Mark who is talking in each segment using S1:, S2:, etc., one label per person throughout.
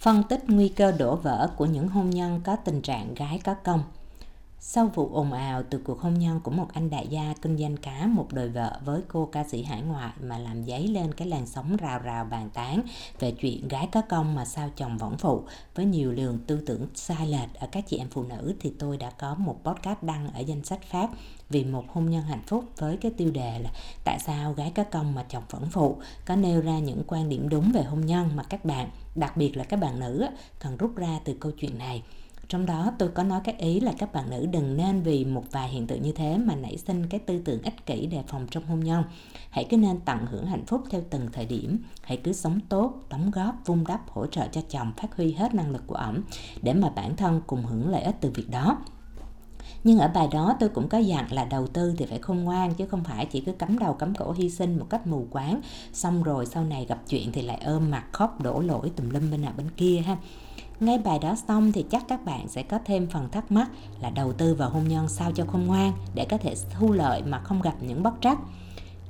S1: phân tích nguy cơ đổ vỡ của những hôn nhân có tình trạng gái có công. Sau vụ ồn ào từ cuộc hôn nhân của một anh đại gia kinh doanh cá, một đời vợ với cô ca sĩ hải ngoại mà làm dấy lên cái làn sóng rào rào bàn tán về chuyện gái có công mà sao chồng võng phụ. Với nhiều lường tư tưởng sai lệch ở các chị em phụ nữ thì tôi đã có một podcast đăng ở danh sách Pháp vì một hôn nhân hạnh phúc với cái tiêu đề là tại sao gái có công mà chồng vẫn phụ? Có nêu ra những quan điểm đúng về hôn nhân mà các bạn, đặc biệt là các bạn nữ cần rút ra từ câu chuyện này trong đó, tôi có nói các ý là các bạn nữ đừng nên vì một vài hiện tượng như thế mà nảy sinh cái tư tưởng ích kỷ đề phòng trong hôn nhân. Hãy cứ nên tận hưởng hạnh phúc theo từng thời điểm. Hãy cứ sống tốt, đóng góp, vun đắp, hỗ trợ cho chồng phát huy hết năng lực của ổng để mà bản thân cùng hưởng lợi ích từ việc đó. Nhưng ở bài đó, tôi cũng có dặn là đầu tư thì phải khôn ngoan, chứ không phải chỉ cứ cắm đầu cắm cổ hy sinh một cách mù quáng. Xong rồi sau này gặp chuyện thì lại ôm mặt khóc đổ lỗi tùm lum bên nào bên kia ha ngay bài đó xong thì chắc các bạn sẽ có thêm phần thắc mắc là đầu tư vào hôn nhân sao cho khôn ngoan để có thể thu lợi mà không gặp những bất trắc.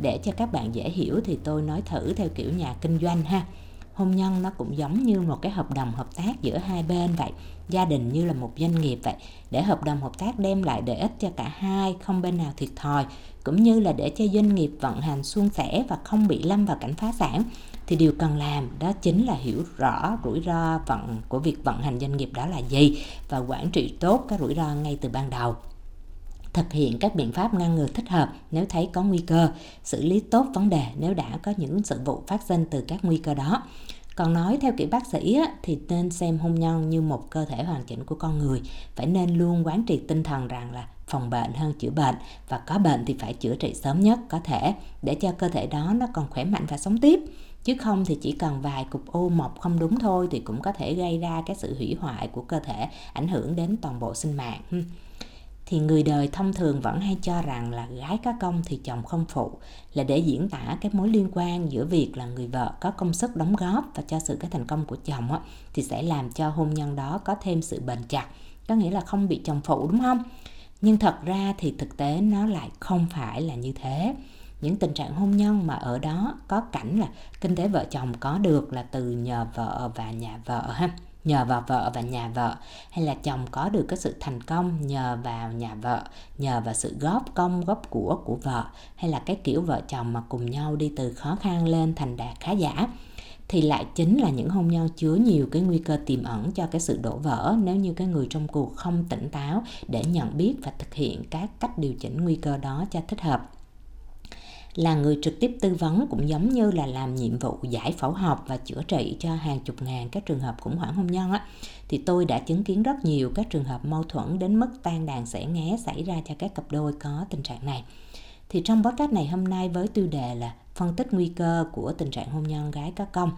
S1: Để cho các bạn dễ hiểu thì tôi nói thử theo kiểu nhà kinh doanh ha. Hôn nhân nó cũng giống như một cái hợp đồng hợp tác giữa hai bên vậy. Gia đình như là một doanh nghiệp vậy. Để hợp đồng hợp tác đem lại lợi ích cho cả hai, không bên nào thiệt thòi. Cũng như là để cho doanh nghiệp vận hành suôn sẻ và không bị lâm vào cảnh phá sản thì điều cần làm đó chính là hiểu rõ rủi ro vận của việc vận hành doanh nghiệp đó là gì và quản trị tốt các rủi ro ngay từ ban đầu. Thực hiện các biện pháp ngăn ngừa thích hợp nếu thấy có nguy cơ xử lý tốt vấn đề nếu đã có những sự vụ phát sinh từ các nguy cơ đó. Còn nói theo kiểu bác sĩ á, thì nên xem hôn nhân như một cơ thể hoàn chỉnh của con người. Phải nên luôn quán triệt tinh thần rằng là phòng bệnh hơn chữa bệnh và có bệnh thì phải chữa trị sớm nhất có thể để cho cơ thể đó nó còn khỏe mạnh và sống tiếp chứ không thì chỉ cần vài cục u mọc không đúng thôi thì cũng có thể gây ra cái sự hủy hoại của cơ thể ảnh hưởng đến toàn bộ sinh mạng. Thì người đời thông thường vẫn hay cho rằng là gái có công thì chồng không phụ là để diễn tả cái mối liên quan giữa việc là người vợ có công sức đóng góp và cho sự cái thành công của chồng á, thì sẽ làm cho hôn nhân đó có thêm sự bền chặt có nghĩa là không bị chồng phụ đúng không? Nhưng thật ra thì thực tế nó lại không phải là như thế những tình trạng hôn nhân mà ở đó có cảnh là kinh tế vợ chồng có được là từ nhờ vợ và nhà vợ ha, nhờ vào vợ và nhà vợ, hay là chồng có được cái sự thành công nhờ vào nhà vợ, nhờ vào sự góp công, góp của của vợ, hay là cái kiểu vợ chồng mà cùng nhau đi từ khó khăn lên thành đạt khá giả, thì lại chính là những hôn nhân chứa nhiều cái nguy cơ tiềm ẩn cho cái sự đổ vỡ nếu như cái người trong cuộc không tỉnh táo để nhận biết và thực hiện các cách điều chỉnh nguy cơ đó cho thích hợp là người trực tiếp tư vấn cũng giống như là làm nhiệm vụ giải phẫu học và chữa trị cho hàng chục ngàn các trường hợp khủng hoảng hôn nhân á. Thì tôi đã chứng kiến rất nhiều các trường hợp mâu thuẫn đến mức tan đàn sẻ ngé xảy ra cho các cặp đôi có tình trạng này thì trong podcast này hôm nay với tiêu đề là phân tích nguy cơ của tình trạng hôn nhân gái có công,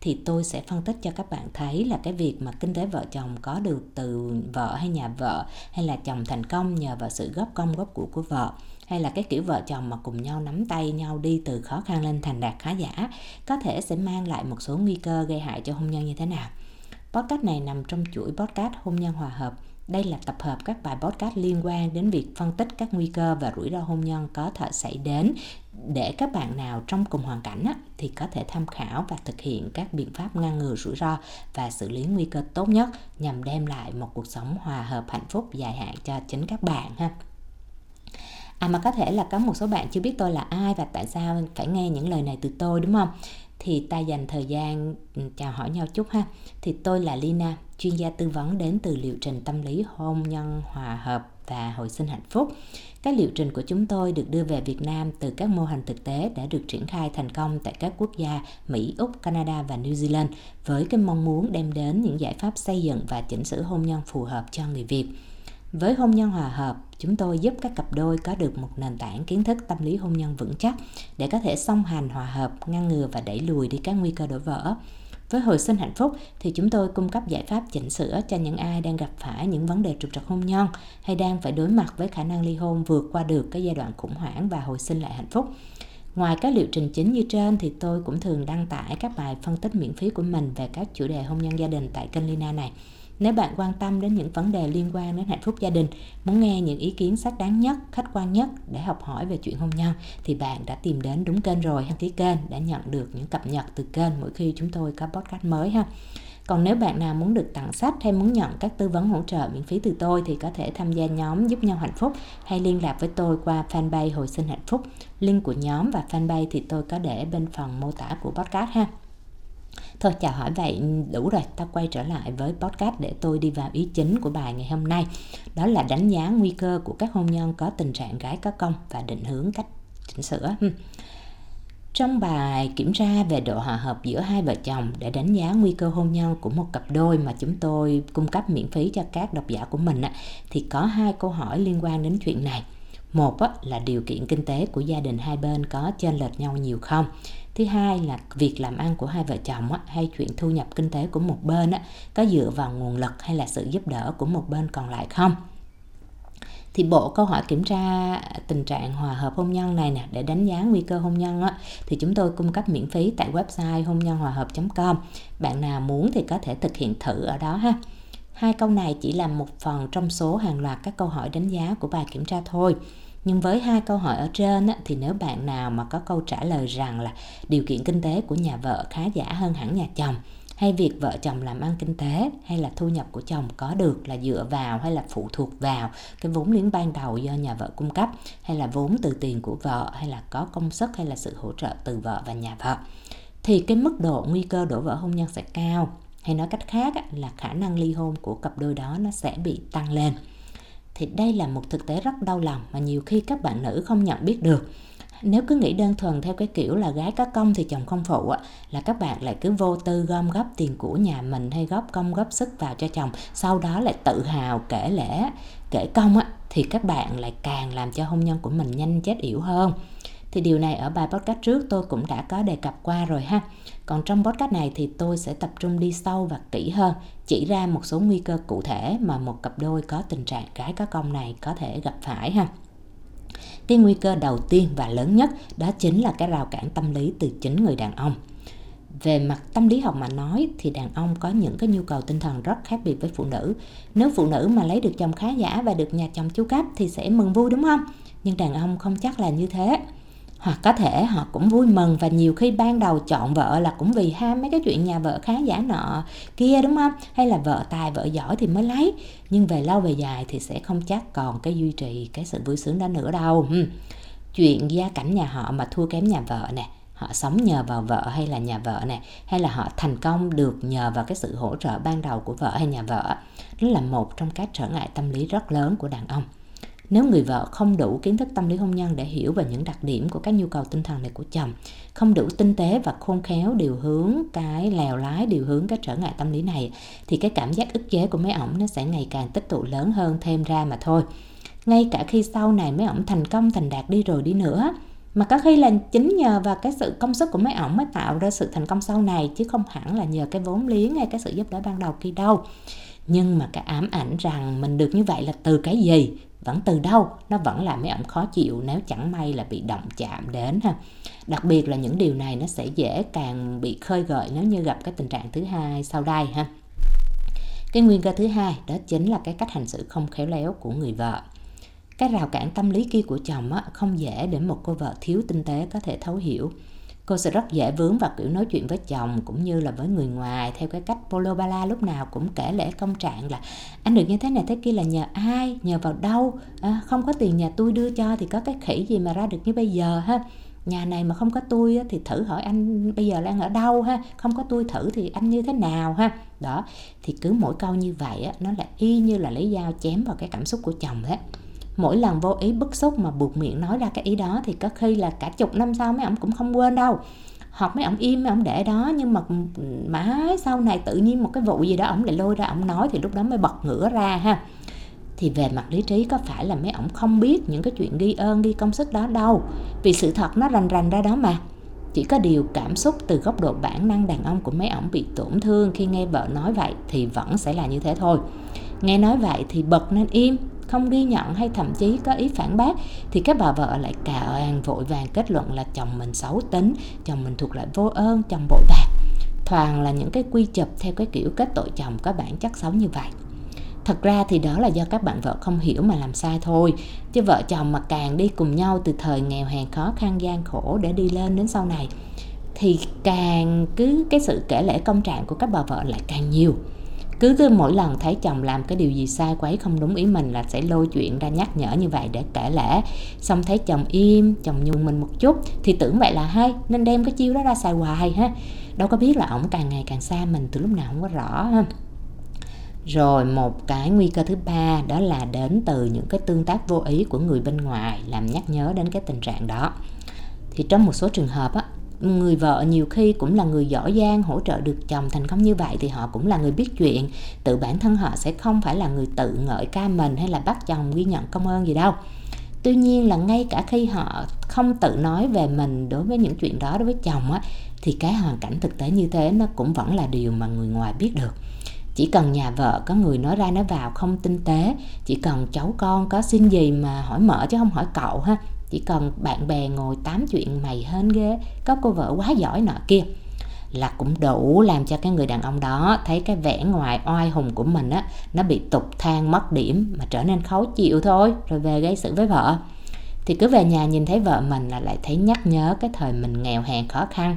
S1: thì tôi sẽ phân tích cho các bạn thấy là cái việc mà kinh tế vợ chồng có được từ vợ hay nhà vợ, hay là chồng thành công nhờ vào sự góp công góp của của vợ, hay là cái kiểu vợ chồng mà cùng nhau nắm tay nhau đi từ khó khăn lên thành đạt khá giả, có thể sẽ mang lại một số nguy cơ gây hại cho hôn nhân như thế nào. Podcast này nằm trong chuỗi podcast hôn nhân hòa hợp đây là tập hợp các bài podcast liên quan đến việc phân tích các nguy cơ và rủi ro hôn nhân có thể xảy đến. Để các bạn nào trong cùng hoàn cảnh á, thì có thể tham khảo và thực hiện các biện pháp ngăn ngừa rủi ro và xử lý nguy cơ tốt nhất nhằm đem lại một cuộc sống hòa hợp hạnh phúc dài hạn cho chính các bạn ha. À mà có thể là có một số bạn chưa biết tôi là ai và tại sao phải nghe những lời này từ tôi đúng không? Thì ta dành thời gian ừ, chào hỏi nhau chút ha. Thì tôi là Lina chuyên gia tư vấn đến từ liệu trình tâm lý hôn nhân hòa hợp và hồi sinh hạnh phúc các liệu trình của chúng tôi được đưa về Việt Nam từ các mô hình thực tế đã được triển khai thành công tại các quốc gia Mỹ, Úc, Canada và New Zealand với cái mong muốn đem đến những giải pháp xây dựng và chỉnh sửa hôn nhân phù hợp cho người Việt. Với hôn nhân hòa hợp, chúng tôi giúp các cặp đôi có được một nền tảng kiến thức tâm lý hôn nhân vững chắc để có thể song hành hòa hợp, ngăn ngừa và đẩy lùi đi các nguy cơ đổ vỡ. Với hồi sinh hạnh phúc thì chúng tôi cung cấp giải pháp chỉnh sửa cho những ai đang gặp phải những vấn đề trục trặc hôn nhân hay đang phải đối mặt với khả năng ly hôn vượt qua được cái giai đoạn khủng hoảng và hồi sinh lại hạnh phúc. Ngoài các liệu trình chính như trên thì tôi cũng thường đăng tải các bài phân tích miễn phí của mình về các chủ đề hôn nhân gia đình tại kênh Lina này. Nếu bạn quan tâm đến những vấn đề liên quan đến hạnh phúc gia đình, muốn nghe những ý kiến xác đáng nhất, khách quan nhất để học hỏi về chuyện hôn nhân thì bạn đã tìm đến đúng kênh rồi, đăng ký kênh để nhận được những cập nhật từ kênh mỗi khi chúng tôi có podcast mới ha. còn nếu bạn nào muốn được tặng sách hay muốn nhận các tư vấn hỗ trợ miễn phí từ tôi thì có thể tham gia nhóm giúp nhau hạnh phúc hay liên lạc với tôi qua fanpage hồi sinh hạnh phúc. Link của nhóm và fanpage thì tôi có để bên phần mô tả của podcast ha. Thôi chào hỏi vậy đủ rồi, ta quay trở lại với podcast để tôi đi vào ý chính của bài ngày hôm nay. Đó là đánh giá nguy cơ của các hôn nhân có tình trạng gái có công và định hướng cách chỉnh sửa. Trong bài kiểm tra về độ hòa hợp giữa hai vợ chồng để đánh giá nguy cơ hôn nhân của một cặp đôi mà chúng tôi cung cấp miễn phí cho các độc giả của mình thì có hai câu hỏi liên quan đến chuyện này. Một là điều kiện kinh tế của gia đình hai bên có chênh lệch nhau nhiều không? Thứ hai là việc làm ăn của hai vợ chồng hay chuyện thu nhập kinh tế của một bên có dựa vào nguồn lực hay là sự giúp đỡ của một bên còn lại không? thì bộ câu hỏi kiểm tra tình trạng hòa hợp hôn nhân này nè để đánh giá nguy cơ hôn nhân á, thì chúng tôi cung cấp miễn phí tại website hôn nhân hòa hợp.com bạn nào muốn thì có thể thực hiện thử ở đó ha. Hai câu này chỉ là một phần trong số hàng loạt các câu hỏi đánh giá của bài kiểm tra thôi nhưng với hai câu hỏi ở trên á, thì nếu bạn nào mà có câu trả lời rằng là điều kiện kinh tế của nhà vợ khá giả hơn hẳn nhà chồng hay việc vợ chồng làm ăn kinh tế hay là thu nhập của chồng có được là dựa vào hay là phụ thuộc vào cái vốn liếng ban đầu do nhà vợ cung cấp hay là vốn từ tiền của vợ hay là có công sức hay là sự hỗ trợ từ vợ và nhà vợ thì cái mức độ nguy cơ đổ vỡ hôn nhân sẽ cao. Hay nói cách khác là khả năng ly hôn của cặp đôi đó nó sẽ bị tăng lên thì đây là một thực tế rất đau lòng mà nhiều khi các bạn nữ không nhận biết được. Nếu cứ nghĩ đơn thuần theo cái kiểu là gái có công thì chồng không phụ á, là các bạn lại cứ vô tư gom góp tiền của nhà mình hay góp công góp sức vào cho chồng, sau đó lại tự hào kể lễ, kể công á, thì các bạn lại càng làm cho hôn nhân của mình nhanh chết yểu hơn thì điều này ở bài podcast trước tôi cũng đã có đề cập qua rồi ha. Còn trong podcast này thì tôi sẽ tập trung đi sâu và kỹ hơn, chỉ ra một số nguy cơ cụ thể mà một cặp đôi có tình trạng gái có công này có thể gặp phải ha. Cái nguy cơ đầu tiên và lớn nhất đó chính là cái rào cản tâm lý từ chính người đàn ông. Về mặt tâm lý học mà nói thì đàn ông có những cái nhu cầu tinh thần rất khác biệt với phụ nữ. Nếu phụ nữ mà lấy được chồng khá giả và được nhà chồng chu cấp thì sẽ mừng vui, đúng không? Nhưng đàn ông không chắc là như thế hoặc có thể họ cũng vui mừng và nhiều khi ban đầu chọn vợ là cũng vì ham mấy cái chuyện nhà vợ khá giả nọ kia, đúng không? Hay là vợ tài, vợ giỏi thì mới lấy. Nhưng về lâu về dài thì sẽ không chắc còn cái duy trì cái sự vui sướng đó nữa đâu. Ừ. Chuyện gia cảnh nhà họ mà thua kém nhà vợ nè, họ sống nhờ vào vợ hay là nhà vợ nè, hay là họ thành công được nhờ vào cái sự hỗ trợ ban đầu của vợ hay nhà vợ, đó là một trong các trở ngại tâm lý rất lớn của đàn ông nếu người vợ không đủ kiến thức tâm lý hôn nhân để hiểu về những đặc điểm của các nhu cầu tinh thần này của chồng, không đủ tinh tế và khôn khéo điều hướng cái lèo lái, điều hướng cái trở ngại tâm lý này, thì cái cảm giác ức chế của mấy ổng nó sẽ ngày càng tích tụ lớn hơn thêm ra mà thôi. Ngay cả khi sau này mấy ổng thành công, thành đạt đi rồi đi nữa, mà có khi là chính nhờ vào cái sự công sức của mấy ổng mới tạo ra sự thành công sau này, chứ không hẳn là nhờ cái vốn liếng hay cái sự giúp đỡ ban đầu kia đâu. Nhưng mà cái ám ảnh rằng mình được như vậy là từ cái gì? Vẫn từ đâu nó vẫn làm mấy ổng khó chịu nếu chẳng may là bị động chạm đến ha. Đặc biệt là những điều này nó sẽ dễ càng bị khơi gợi nếu như gặp cái tình trạng thứ hai sau đây ha. Cái nguyên cơ thứ hai đó chính là cái cách hành xử không khéo léo của người vợ. Cái rào cản tâm lý kia của chồng á, không dễ để một cô vợ thiếu tinh tế có thể thấu hiểu cô sẽ rất dễ vướng vào kiểu nói chuyện với chồng cũng như là với người ngoài. Theo cái cách polo bala lúc nào cũng kể lễ công trạng là anh được như thế này thế kia là nhờ ai? Nhờ vào đâu? À, không có tiền nhà tôi đưa cho thì có cái khỉ gì mà ra được như bây giờ ha? Nhà này mà không có tôi thì thử hỏi anh bây giờ đang ở đâu ha? Không có tôi thử thì anh như thế nào ha? Đó thì cứ mỗi câu như vậy á, nó là y như là lấy dao chém vào cái cảm xúc của chồng hết mỗi lần vô ý bức xúc mà buộc miệng nói ra cái ý đó thì có khi là cả chục năm sau mấy ông cũng không quên đâu. Hoặc mấy ông im, mấy ông để đó, nhưng mà mãi sau này tự nhiên một cái vụ gì đó ông lại lôi ra ông nói thì lúc đó mới bật ngửa ra ha. Thì về mặt lý trí có phải là mấy ông không biết những cái chuyện ghi ơn, ghi công sức đó đâu. Vì sự thật nó rành rành ra đó mà. Chỉ có điều cảm xúc từ góc độ bản năng đàn ông của mấy ổng bị tổn thương khi nghe vợ nói vậy thì vẫn sẽ là như thế thôi. Nghe nói vậy thì bật nên im không ghi nhận hay thậm chí có ý phản bác, thì các bà vợ lại càng vội vàng kết luận là chồng mình xấu tính, chồng mình thuộc loại vô ơn, chồng bội bạc. Toàn là những cái quy chụp theo cái kiểu kết tội chồng có bản chất xấu như vậy. Thật ra thì đó là do các bạn vợ không hiểu mà làm sai thôi, chứ vợ chồng mà càng đi cùng nhau từ thời nghèo hèn khó khăn gian khổ để đi lên đến sau này, thì càng cứ cái sự kể lể công trạng của các bà vợ lại càng nhiều cứ cứ mỗi lần thấy chồng làm cái điều gì sai quấy không đúng ý mình là sẽ lôi chuyện ra nhắc nhở như vậy để kể lể. Xong thấy chồng im, chồng nhung mình một chút, thì tưởng vậy là hay, nên đem cái chiêu đó ra xài hoài ha. Đâu có biết là ổng càng ngày càng xa mình, từ lúc nào không có rõ ha. Rồi một cái nguy cơ thứ ba, đó là đến từ những cái tương tác vô ý của người bên ngoài, làm nhắc nhớ đến cái tình trạng đó. Thì trong một số trường hợp á người vợ nhiều khi cũng là người giỏi giang, hỗ trợ được chồng thành công như vậy thì họ cũng là người biết chuyện. Tự bản thân họ sẽ không phải là người tự ngợi ca mình hay là bắt chồng ghi nhận công ơn gì đâu. Tuy nhiên là ngay cả khi họ không tự nói về mình đối với những chuyện đó đối với chồng á, thì cái hoàn cảnh thực tế như thế nó cũng vẫn là điều mà người ngoài biết được. Chỉ cần nhà vợ có người nói ra nói vào không tinh tế, chỉ cần cháu con có xin gì mà hỏi mở chứ không hỏi cậu ha chỉ cần bạn bè ngồi tám chuyện mày hên ghê, có cô vợ quá giỏi nọ kia. Là cũng đủ làm cho cái người đàn ông đó thấy cái vẻ ngoài oai hùng của mình á, nó bị tục thang, mất điểm mà trở nên khó chịu thôi, rồi về gây sự với vợ. Thì cứ về nhà nhìn thấy vợ mình là lại thấy nhắc nhớ cái thời mình nghèo hèn khó khăn.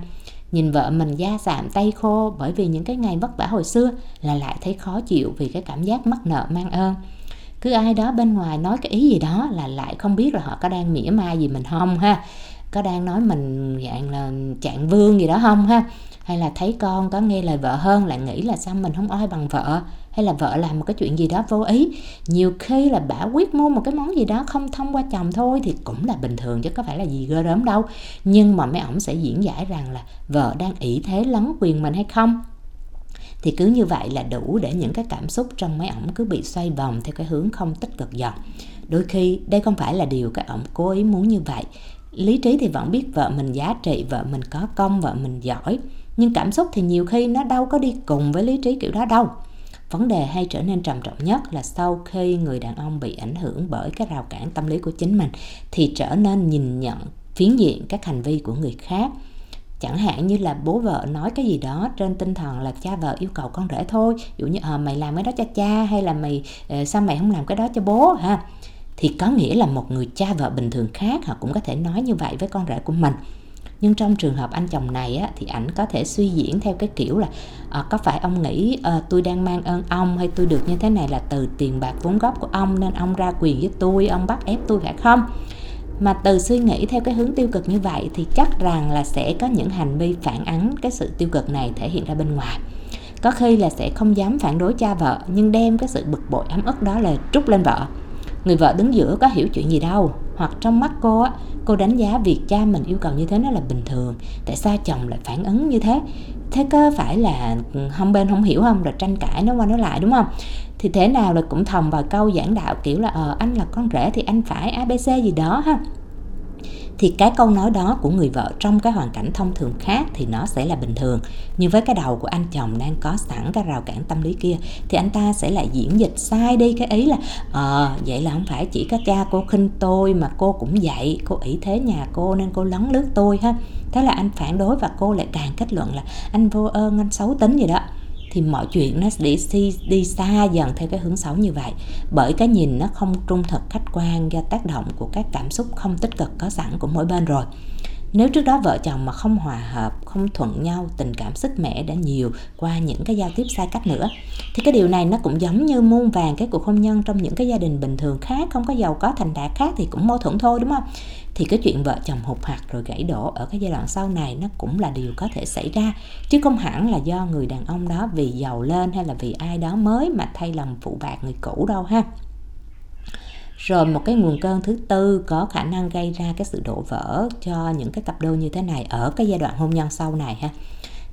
S1: Nhìn vợ mình da sạm tay khô bởi vì những cái ngày vất vả hồi xưa là lại thấy khó chịu vì cái cảm giác mắc nợ mang ơn cứ ai đó bên ngoài nói cái ý gì đó là lại không biết là họ có đang mỉa mai gì mình không ha? Có đang nói mình dạng là trạng vương gì đó không ha? Hay là thấy con có nghe lời vợ hơn lại nghĩ là sao mình không oai bằng vợ? Hay là vợ làm một cái chuyện gì đó vô ý? Nhiều khi là bả quyết mua một cái món gì đó không thông qua chồng thôi thì cũng là bình thường chứ có phải là gì ghê rớm đâu. Nhưng mà mấy ổng sẽ diễn giải rằng là vợ đang ỷ thế lấn quyền mình hay không? Thì cứ như vậy là đủ để những cái cảm xúc trong máy ổng cứ bị xoay vòng theo cái hướng không tích cực dần. Đôi khi, đây không phải là điều các ổng cố ý muốn như vậy. Lý trí thì vẫn biết vợ mình giá trị, vợ mình có công, vợ mình giỏi. Nhưng cảm xúc thì nhiều khi nó đâu có đi cùng với lý trí kiểu đó đâu. Vấn đề hay trở nên trầm trọng nhất là sau khi người đàn ông bị ảnh hưởng bởi cái rào cản tâm lý của chính mình, thì trở nên nhìn nhận phiến diện các hành vi của người khác chẳng hạn như là bố vợ nói cái gì đó trên tinh thần là cha vợ yêu cầu con rể thôi. Ví dụ như à, mày làm cái đó cho cha hay là mày ờ, sao mày không làm cái đó cho bố ha? Thì có nghĩa là một người cha vợ bình thường khác họ cũng có thể nói như vậy với con rể của mình. Nhưng trong trường hợp anh chồng này á, thì ảnh có thể suy diễn theo cái kiểu là à, có phải ông nghĩ à, tôi đang mang ơn ông hay tôi được như thế này là từ tiền bạc vốn góp của ông nên ông ra quyền với tôi ông bắt ép tôi phải không? Mà từ suy nghĩ theo cái hướng tiêu cực như vậy thì chắc rằng là sẽ có những hành vi phản ánh cái sự tiêu cực này thể hiện ra bên ngoài. Có khi là sẽ không dám phản đối cha vợ, nhưng đem cái sự bực bội, ấm ức đó là trút lên vợ. Người vợ đứng giữa có hiểu chuyện gì đâu hoặc trong mắt cô á, cô đánh giá việc cha mình yêu cầu như thế nó là bình thường. Tại sao chồng lại phản ứng như thế? Thế có phải là ừ, không bên không hiểu không rồi tranh cãi nó qua nó lại, đúng không? Thì thế nào là cũng thòng vào câu giảng đạo kiểu là ờ anh là con rể thì anh phải abc gì đó ha thì cái câu nói đó của người vợ trong cái hoàn cảnh thông thường khác thì nó sẽ là bình thường. Nhưng với cái đầu của anh chồng đang có sẵn cái rào cản tâm lý kia thì anh ta sẽ lại diễn dịch sai đi. Cái ý là ờ à, vậy là không phải chỉ có cha cô khinh tôi mà cô cũng vậy. Cô ý thế nhà cô nên cô lấn lướt tôi ha. Thế là anh phản đối và cô lại càng kết luận là anh vô ơn anh xấu tính gì đó thì mọi chuyện nó sẽ đi, đi xa dần theo cái hướng xấu như vậy. Bởi cái nhìn nó không trung thực khách quan do tác động của các cảm xúc không tích cực có sẵn của mỗi bên rồi nếu trước đó vợ chồng mà không hòa hợp, không thuận nhau, tình cảm sức mẻ đã nhiều qua những cái giao tiếp sai cách nữa, thì cái điều này nó cũng giống như muôn vàng cái cuộc hôn nhân trong những cái gia đình bình thường khác, không có giàu có thành đạt khác thì cũng mâu thuẫn thôi, đúng không? Thì cái chuyện vợ chồng hụt hạt rồi gãy đổ ở cái giai đoạn sau này nó cũng là điều có thể xảy ra, chứ không hẳn là do người đàn ông đó vì giàu lên hay là vì ai đó mới mà thay lòng phụ bạc người cũ đâu ha rồi một cái nguồn cơn thứ tư có khả năng gây ra cái sự đổ vỡ cho những cái cặp đôi như thế này ở cái giai đoạn hôn nhân sau này ha.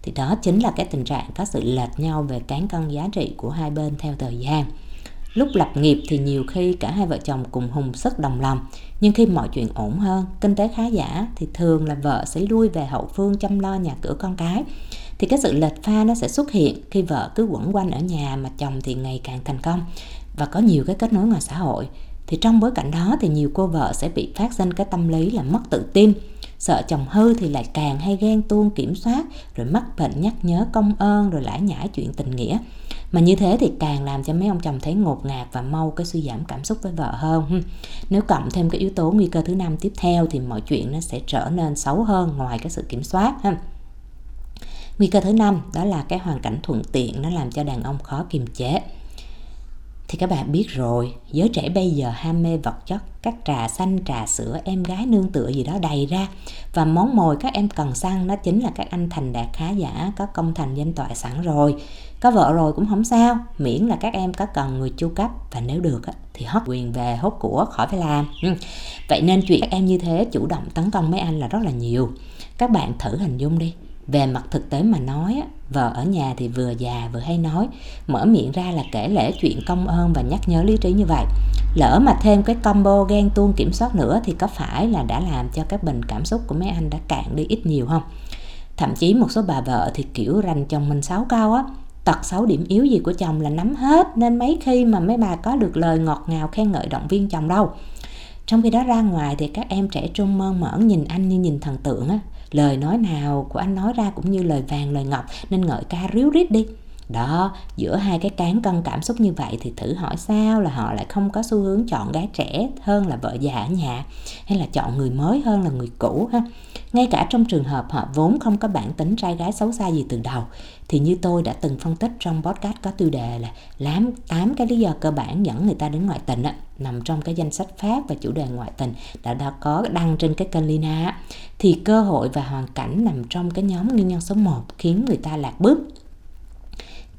S1: Thì đó chính là cái tình trạng có sự lệch nhau về cán cân giá trị của hai bên theo thời gian. Lúc lập nghiệp thì nhiều khi cả hai vợ chồng cùng hùng sức đồng lòng, nhưng khi mọi chuyện ổn hơn, kinh tế khá giả thì thường là vợ sẽ lui về hậu phương chăm lo nhà cửa con cái. Thì cái sự lệch pha nó sẽ xuất hiện khi vợ cứ quẩn quanh ở nhà mà chồng thì ngày càng thành công. Và có nhiều cái kết nối ngoài xã hội thì trong bối cảnh đó thì nhiều cô vợ sẽ bị phát sinh cái tâm lý là mất tự tin. Sợ chồng hư thì lại càng hay ghen tuông kiểm soát, rồi mắc bệnh nhắc nhớ công ơn, rồi lãi nhãi chuyện tình nghĩa. Mà như thế thì càng làm cho mấy ông chồng thấy ngột ngạt và mau cái suy giảm cảm xúc với vợ hơn. Nếu cộng thêm cái yếu tố nguy cơ thứ năm tiếp theo thì mọi chuyện nó sẽ trở nên xấu hơn ngoài cái sự kiểm soát, ha. Nguy cơ thứ năm đó là cái hoàn cảnh thuận tiện nó làm cho đàn ông khó kiềm chế thì các bạn biết rồi, giới trẻ bây giờ ham mê vật chất, các trà xanh, trà sữa, em gái nương tựa gì đó đầy ra. Và món mồi các em cần săn nó chính là các anh thành đạt khá giả có công thành danh toại sẵn rồi. Có vợ rồi cũng không sao, miễn là các em có cần người chu cấp. Và nếu được thì hót quyền về hốt của khỏi phải làm. Ừ. vậy nên chuyện các em như thế chủ động tấn công mấy anh là rất là nhiều. Các bạn thử hình dung đi về mặt thực tế mà nói vợ ở nhà thì vừa già vừa hay nói, mở miệng ra là kể lễ chuyện công ơn và nhắc nhớ lý trí như vậy. Lỡ mà thêm cái combo ghen tuông kiểm soát nữa thì có phải là đã làm cho cái bình cảm xúc của mấy anh đã cạn đi ít nhiều không? Thậm chí một số bà vợ thì kiểu rành chồng mình sáu câu á, tật xấu điểm yếu gì của chồng là nắm hết nên mấy khi mà mấy bà có được lời ngọt ngào khen ngợi động viên chồng đâu. Trong khi đó ra ngoài thì các em trẻ trung mơ mởn nhìn anh như nhìn thần tượng á lời nói nào của anh nói ra cũng như lời vàng lời ngọc nên ngợi ca ríu rít đi. Đó giữa hai cái cán cân cảm xúc như vậy thì thử hỏi sao là họ lại không có xu hướng chọn gái trẻ hơn là vợ già ở nhà hay là chọn người mới hơn là người cũ ha? Ngay cả trong trường hợp họ vốn không có bản tính trai gái xấu xa gì từ đầu thì như tôi đã từng phân tích trong podcast có tiêu đề là lám tám cái lý do cơ bản dẫn người ta đến ngoại tình á, nằm trong cái danh sách phát và chủ đề ngoại tình đã đã có đăng trên cái kênh Lina. Thì cơ hội và hoàn cảnh nằm trong cái nhóm nguyên nhân số 1 khiến người ta lạc bước.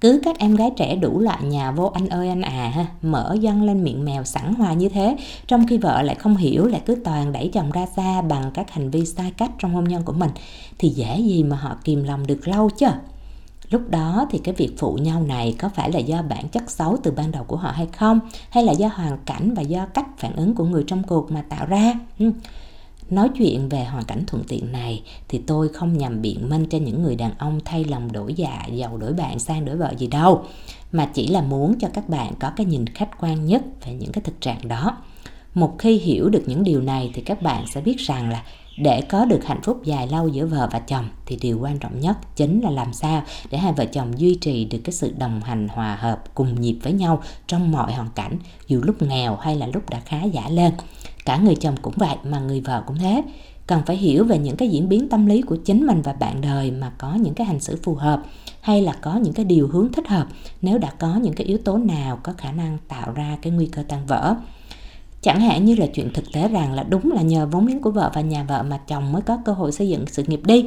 S1: Cứ các em gái trẻ đủ loại nhà vô anh ơi anh à ha, mở dâng lên miệng mèo sẵn hòa như thế, trong khi vợ lại không hiểu, lại cứ toàn đẩy chồng ra xa bằng các hành vi sai cách trong hôn nhân của mình. Thì dễ gì mà họ kìm lòng được lâu chứ? Lúc đó thì cái việc phụ nhau này có phải là do bản chất xấu từ ban đầu của họ hay không? Hay là do hoàn cảnh và do cách phản ứng của người trong cuộc mà tạo ra? Ừ. Nói chuyện về hoàn cảnh thuận tiện này thì tôi không nhằm biện minh cho những người đàn ông thay lòng đổi dạ giàu đổi bạn, sang đổi vợ gì đâu, mà chỉ là muốn cho các bạn có cái nhìn khách quan nhất về những cái thực trạng đó. Một khi hiểu được những điều này thì các bạn sẽ biết rằng là để có được hạnh phúc dài lâu giữa vợ và chồng thì điều quan trọng nhất chính là làm sao để hai vợ chồng duy trì được cái sự đồng hành hòa hợp cùng nhịp với nhau trong mọi hoàn cảnh, dù lúc nghèo hay là lúc đã khá giả lên. Cả người chồng cũng vậy mà người vợ cũng thế. Cần phải hiểu về những cái diễn biến tâm lý của chính mình và bạn đời mà có những cái hành xử phù hợp, hay là có những cái điều hướng thích hợp, nếu đã có những cái yếu tố nào có khả năng tạo ra cái nguy cơ tan vỡ chẳng hạn như là chuyện thực tế rằng là đúng là nhờ vốn liếng của vợ và nhà vợ mà chồng mới có cơ hội xây dựng sự nghiệp đi,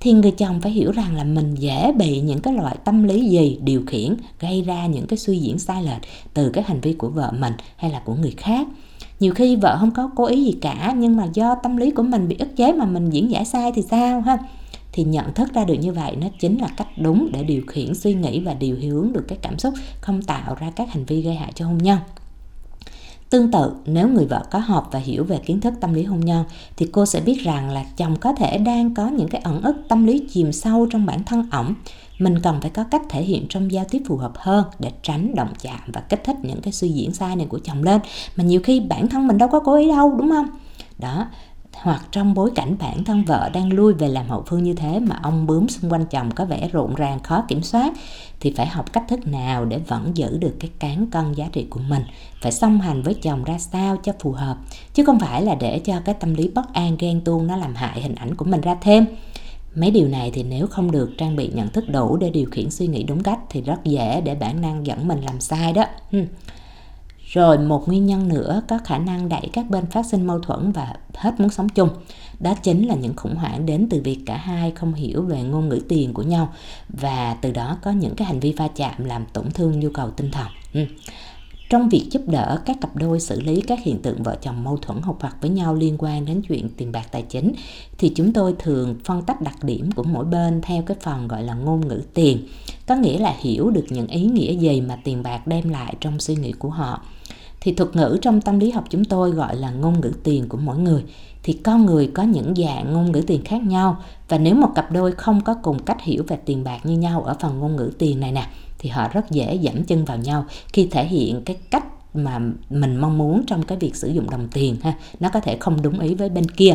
S1: thì người chồng phải hiểu rằng là mình dễ bị những cái loại tâm lý gì điều khiển, gây ra những cái suy diễn sai lệch từ cái hành vi của vợ mình hay là của người khác. Nhiều khi vợ không có cố ý gì cả, nhưng mà do tâm lý của mình bị ức chế mà mình diễn giải sai thì sao ha? Thì nhận thức ra được như vậy nó chính là cách đúng để điều khiển suy nghĩ và điều hướng được cái cảm xúc, không tạo ra các hành vi gây hại cho hôn nhân. Tương tự, nếu người vợ có học và hiểu về kiến thức tâm lý hôn nhân thì cô sẽ biết rằng là chồng có thể đang có những cái ẩn ức tâm lý chìm sâu trong bản thân ổng. Mình cần phải có cách thể hiện trong giao tiếp phù hợp hơn để tránh động chạm và kích thích những cái suy diễn sai này của chồng lên. Mà nhiều khi bản thân mình đâu có cố ý đâu, đúng không? Đó, hoặc trong bối cảnh bản thân vợ đang lui về làm hậu phương như thế mà ông bướm xung quanh chồng có vẻ rộn ràng, khó kiểm soát, thì phải học cách thức nào để vẫn giữ được cái cán cân giá trị của mình? Phải song hành với chồng ra sao cho phù hợp? Chứ không phải là để cho cái tâm lý bất an, ghen tuông nó làm hại hình ảnh của mình ra thêm. Mấy điều này thì nếu không được trang bị nhận thức đủ để điều khiển suy nghĩ đúng cách thì rất dễ để bản năng dẫn mình làm sai đó rồi một nguyên nhân nữa có khả năng đẩy các bên phát sinh mâu thuẫn và hết muốn sống chung. Đó chính là những khủng hoảng đến từ việc cả hai không hiểu về ngôn ngữ tiền của nhau và từ đó có những cái hành vi va chạm làm tổn thương nhu cầu tinh thần. Ừ. Trong việc giúp đỡ các cặp đôi xử lý các hiện tượng vợ chồng mâu thuẫn hụt hoặc với nhau liên quan đến chuyện tiền bạc tài chính thì chúng tôi thường phân tách đặc điểm của mỗi bên theo cái phần gọi là ngôn ngữ tiền, có nghĩa là hiểu được những ý nghĩa gì mà tiền bạc đem lại trong suy nghĩ của họ thì thuật ngữ trong tâm lý học chúng tôi gọi là ngôn ngữ tiền của mỗi người. Thì con người có những dạng ngôn ngữ tiền khác nhau. Và nếu một cặp đôi không có cùng cách hiểu về tiền bạc như nhau ở phần ngôn ngữ tiền này nè thì họ rất dễ dẫm chân vào nhau khi thể hiện cái cách mà mình mong muốn trong cái việc sử dụng đồng tiền ha. Nó có thể không đúng ý với bên kia.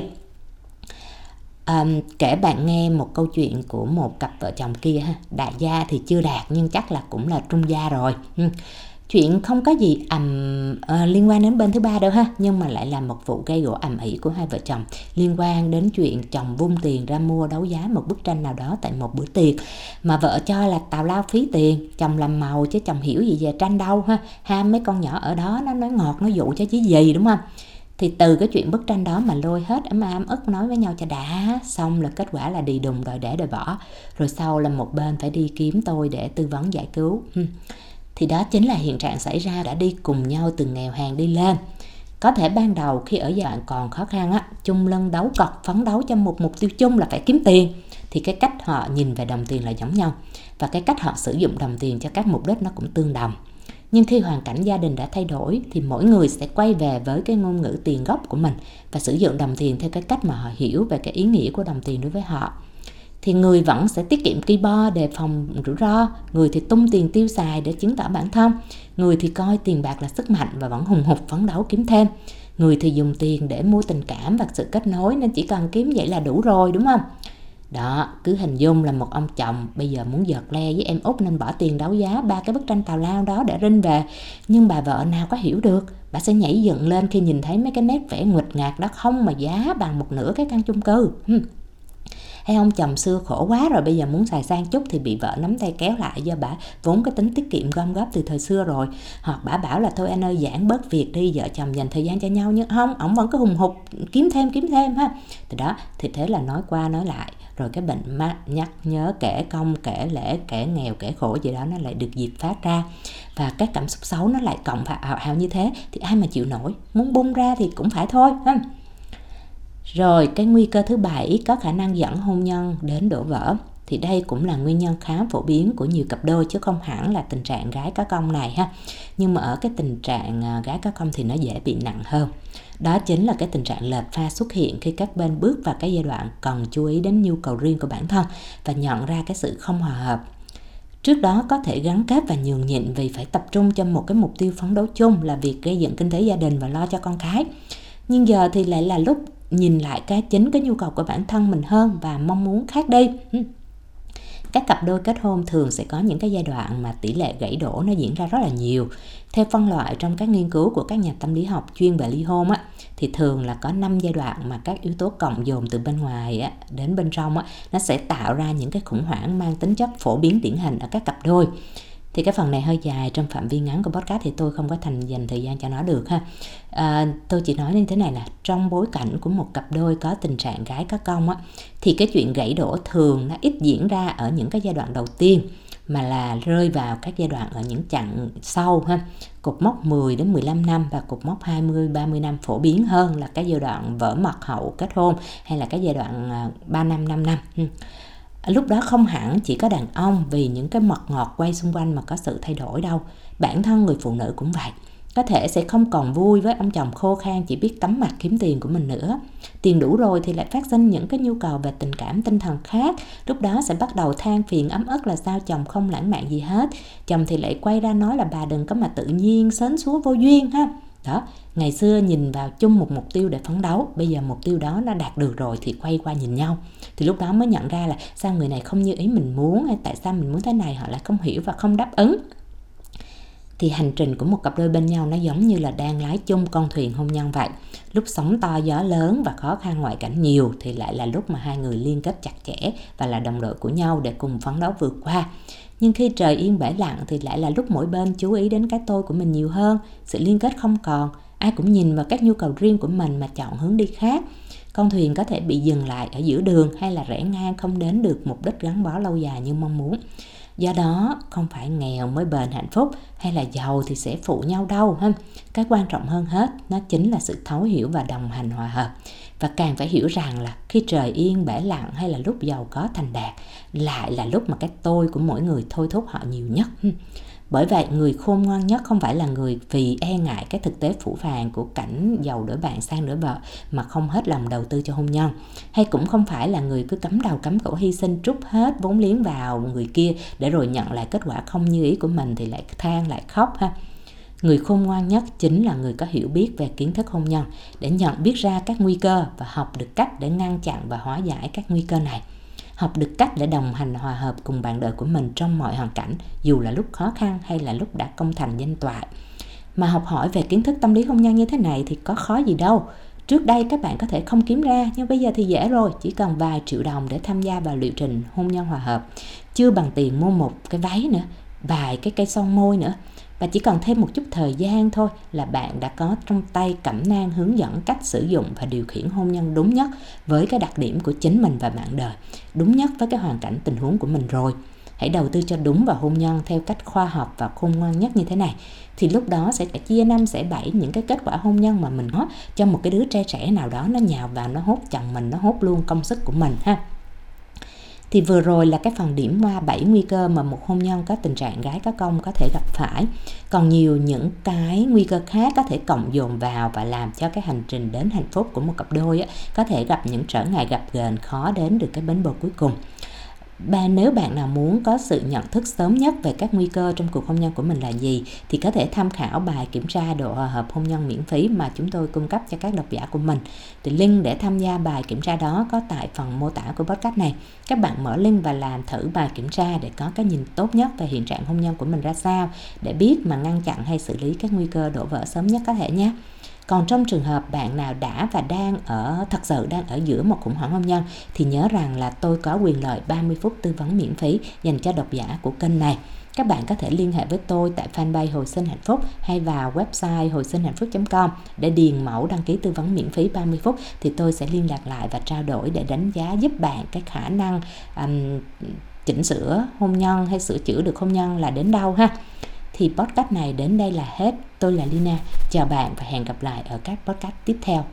S1: À, kể bạn nghe một câu chuyện của một cặp vợ chồng kia ha. Đại gia thì chưa đạt nhưng chắc là cũng là trung gia rồi chuyện không có gì ầm uh, liên quan đến bên thứ ba đâu ha nhưng mà lại là một vụ gây gỗ ầm ĩ của hai vợ chồng liên quan đến chuyện chồng vung tiền ra mua đấu giá một bức tranh nào đó tại một bữa tiệc. Mà vợ cho là tào lao phí tiền chồng làm màu chứ chồng hiểu gì về tranh đâu ha. Ham mấy con nhỏ ở đó nó nói ngọt nó dụ cho chứ gì đúng không? Thì từ cái chuyện bức tranh đó mà lôi hết ấm ám ức nói với nhau cho đã xong là kết quả là đi đùng đòi để đòi bỏ. Rồi sau là một bên phải đi kiếm tôi để tư vấn giải cứu thì đó chính là hiện trạng xảy ra đã đi cùng nhau từ nghèo hàng đi lên. Có thể ban đầu khi ở giai đoạn còn khó khăn á, chung lân đấu cọc phấn đấu cho một mục tiêu chung là phải kiếm tiền, thì cái cách họ nhìn về đồng tiền là giống nhau. Và cái cách họ sử dụng đồng tiền cho các mục đích nó cũng tương đồng. Nhưng khi hoàn cảnh gia đình đã thay đổi, thì mỗi người sẽ quay về với cái ngôn ngữ tiền gốc của mình và sử dụng đồng tiền theo cái cách mà họ hiểu về cái ý nghĩa của đồng tiền đối với họ thì người vẫn sẽ tiết kiệm ki bo đề phòng rủi ro. Người thì tung tiền tiêu xài để chứng tỏ bản thân. Người thì coi tiền bạc là sức mạnh và vẫn hùng hục phấn đấu kiếm thêm. Người thì dùng tiền để mua tình cảm và sự kết nối nên chỉ cần kiếm vậy là đủ rồi, đúng không? Đó, cứ hình dung là một ông chồng bây giờ muốn giật le với em út nên bỏ tiền đấu giá ba cái bức tranh tào lao đó để rinh về. Nhưng bà vợ nào có hiểu được? Bà sẽ nhảy dựng lên khi nhìn thấy mấy cái nét vẽ nguệch ngạc đó không mà giá bằng một nửa cái căn chung cư hay ông chồng xưa khổ quá rồi, bây giờ muốn xài sang chút thì bị vợ nắm tay kéo lại do bà vốn cái tính tiết kiệm gom góp từ thời xưa rồi. Hoặc bà bảo là, thôi anh ơi giãn bớt việc đi, vợ chồng dành thời gian cho nhau nhưng không, ổng vẫn cứ hùng hục, kiếm thêm kiếm thêm ha. Thì đó, thì thế là nói qua nói lại, rồi cái bệnh ma, nhắc nhớ kể công, kể lễ, kể nghèo, kể khổ gì đó nó lại được dịp phát ra. Và các cảm xúc xấu nó lại cộng vào hào hào như thế, thì ai mà chịu nổi? Muốn bung ra thì cũng phải thôi, ha rồi, cái nguy cơ thứ bảy có khả năng dẫn hôn nhân đến đổ vỡ. Thì đây cũng là nguyên nhân khá phổ biến của nhiều cặp đôi, chứ không hẳn là tình trạng gái có công này ha. Nhưng mà ở cái tình trạng à, gái có công thì nó dễ bị nặng hơn. Đó chính là cái tình trạng lệch pha xuất hiện khi các bên bước vào cái giai đoạn cần chú ý đến nhu cầu riêng của bản thân và nhận ra cái sự không hòa hợp. Trước đó, có thể gắn kết và nhường nhịn vì phải tập trung cho một cái mục tiêu phấn đấu chung là việc gây dựng kinh tế gia đình và lo cho con cái. Nhưng giờ thì lại là lúc nhìn lại cái chính cái nhu cầu của bản thân mình hơn và mong muốn khác đi. Ừ. Các cặp đôi kết hôn thường sẽ có những cái giai đoạn mà tỷ lệ gãy đổ nó diễn ra rất là nhiều. Theo phân loại trong các nghiên cứu của các nhà tâm lý học chuyên về ly hôn á thì thường là có 5 giai đoạn mà các yếu tố cộng dồn từ bên ngoài á, đến bên trong á, nó sẽ tạo ra những cái khủng hoảng mang tính chất phổ biến điển hình ở các cặp đôi thì cái phần này hơi dài trong phạm vi ngắn của podcast thì tôi không có thành dành thời gian cho nó được ha. À, tôi chỉ nói như thế này là trong bối cảnh của một cặp đôi có tình trạng gái có công á thì cái chuyện gãy đổ thường nó ít diễn ra ở những cái giai đoạn đầu tiên mà là rơi vào các giai đoạn ở những chặng sau ha. Cột mốc 10 đến 15 năm và cột mốc 20 30 năm phổ biến hơn là cái giai đoạn vỡ mật hậu kết hôn hay là cái giai đoạn 3 à, năm 5 năm. Ừ. À, lúc đó không hẳn chỉ có đàn ông vì những cái mật ngọt quay xung quanh mà có sự thay đổi đâu. Bản thân người phụ nữ cũng vậy. Có thể sẽ không còn vui với ông chồng khô khan chỉ biết tắm mặt kiếm tiền của mình nữa. Tiền đủ rồi thì lại phát sinh những cái nhu cầu về tình cảm tinh thần khác. Lúc đó sẽ bắt đầu than phiền ấm ức là sao chồng không lãng mạn gì hết. Chồng thì lại quay ra nói là bà đừng có mà tự nhiên sến súa vô duyên ha đó, ngày xưa nhìn vào chung một mục tiêu để phấn đấu, bây giờ mục tiêu đó nó đạt được rồi thì quay qua nhìn nhau. Thì lúc đó mới nhận ra là sao người này không như ý mình muốn, hay tại sao mình muốn thế này, họ lại không hiểu và không đáp ứng. Thì hành trình của một cặp đôi bên nhau nó giống như là đang lái chung con thuyền hôn nhân vậy. Lúc sóng to gió lớn và khó khăn ngoại cảnh nhiều thì lại là lúc mà hai người liên kết chặt chẽ và là đồng đội của nhau để cùng phấn đấu vượt qua nhưng khi trời yên bể lặng thì lại là lúc mỗi bên chú ý đến cái tôi của mình nhiều hơn, sự liên kết không còn. Ai cũng nhìn vào các nhu cầu riêng của mình mà chọn hướng đi khác. Con thuyền có thể bị dừng lại ở giữa đường hay là rẽ ngang không đến được mục đích gắn bó lâu dài như mong muốn do đó, không phải nghèo mới bền hạnh phúc hay là giàu thì sẽ phụ nhau đâu, ha? Cái quan trọng hơn hết, nó chính là sự thấu hiểu và đồng hành hòa hợp. Và càng phải hiểu rằng là khi trời yên, bể lặng hay là lúc giàu có thành đạt, lại là lúc mà cái tôi của mỗi người thôi thúc họ nhiều nhất bởi vậy, người khôn ngoan nhất không phải là người vì e ngại cái thực tế phủ phàng của cảnh giàu đổi bạn sang đổi vợ mà không hết lòng đầu tư cho hôn nhân. Hay cũng không phải là người cứ cắm đầu cắm cổ hy sinh trút hết vốn liếng vào người kia để rồi nhận lại kết quả không như ý của mình thì lại than, lại khóc ha. Người khôn ngoan nhất chính là người có hiểu biết về kiến thức hôn nhân, để nhận biết ra các nguy cơ và học được cách để ngăn chặn và hóa giải các nguy cơ này học được cách để đồng hành hòa hợp cùng bạn đời của mình trong mọi hoàn cảnh, dù là lúc khó khăn hay là lúc đã công thành danh toại mà học hỏi về kiến thức tâm lý hôn nhân như thế này thì có khó gì đâu. Trước đây các bạn có thể không kiếm ra, nhưng bây giờ thì dễ rồi, chỉ cần vài triệu đồng để tham gia vào liệu trình hôn nhân hòa hợp. Chưa bằng tiền mua một cái váy nữa, vài cái cây son môi nữa và chỉ cần thêm một chút thời gian thôi là bạn đã có trong tay cẩm nang hướng dẫn cách sử dụng và điều khiển hôn nhân đúng nhất với cái đặc điểm của chính mình và bạn đời, đúng nhất với cái hoàn cảnh tình huống của mình rồi. Hãy đầu tư cho đúng vào hôn nhân theo cách khoa học và khôn ngoan nhất như thế này, thì lúc đó sẽ chia năm, sẽ bảy những cái kết quả hôn nhân mà mình có cho một cái đứa trai trẻ nào đó nó nhào vào, nó hốt chồng mình, nó hốt luôn công sức của mình ha thì vừa rồi là cái phần điểm qua 7 nguy cơ mà một hôn nhân có tình trạng gái có công có thể gặp phải. Còn nhiều những cái nguy cơ khác có thể cộng dồn vào và làm cho cái hành trình đến hạnh phúc của một cặp đôi á, có thể gặp những trở ngại gặp gờn khó đến được cái bến bờ cuối cùng. Ba, nếu bạn nào muốn có sự nhận thức sớm nhất về các nguy cơ trong cuộc hôn nhân của mình là gì, thì có thể tham khảo bài kiểm tra độ hòa hợp hôn nhân miễn phí mà chúng tôi cung cấp cho các độc giả của mình. Thì link để tham gia bài kiểm tra đó có tại phần mô tả của podcast này. Các bạn mở link và làm thử bài kiểm tra để có cái nhìn tốt nhất về hiện trạng hôn nhân của mình ra sao, để biết mà ngăn chặn hay xử lý các nguy cơ đổ vỡ sớm nhất có thể nhé còn trong trường hợp bạn nào đã và đang ở thật sự đang ở giữa một khủng hoảng hôn nhân thì nhớ rằng là tôi có quyền lợi 30 phút tư vấn miễn phí dành cho độc giả của kênh này. Các bạn có thể liên hệ với tôi tại fanpage Hồi sinh hạnh phúc hay vào website hồi sinh hạnh phúc.com để điền mẫu đăng ký tư vấn miễn phí 30 phút thì tôi sẽ liên lạc lại và trao đổi để đánh giá giúp bạn cái khả năng um, chỉnh sửa hôn nhân hay sửa chữa được hôn nhân là đến đâu ha thì podcast này đến đây là hết. Tôi là Lina. Chào bạn và hẹn gặp lại ở các podcast tiếp theo.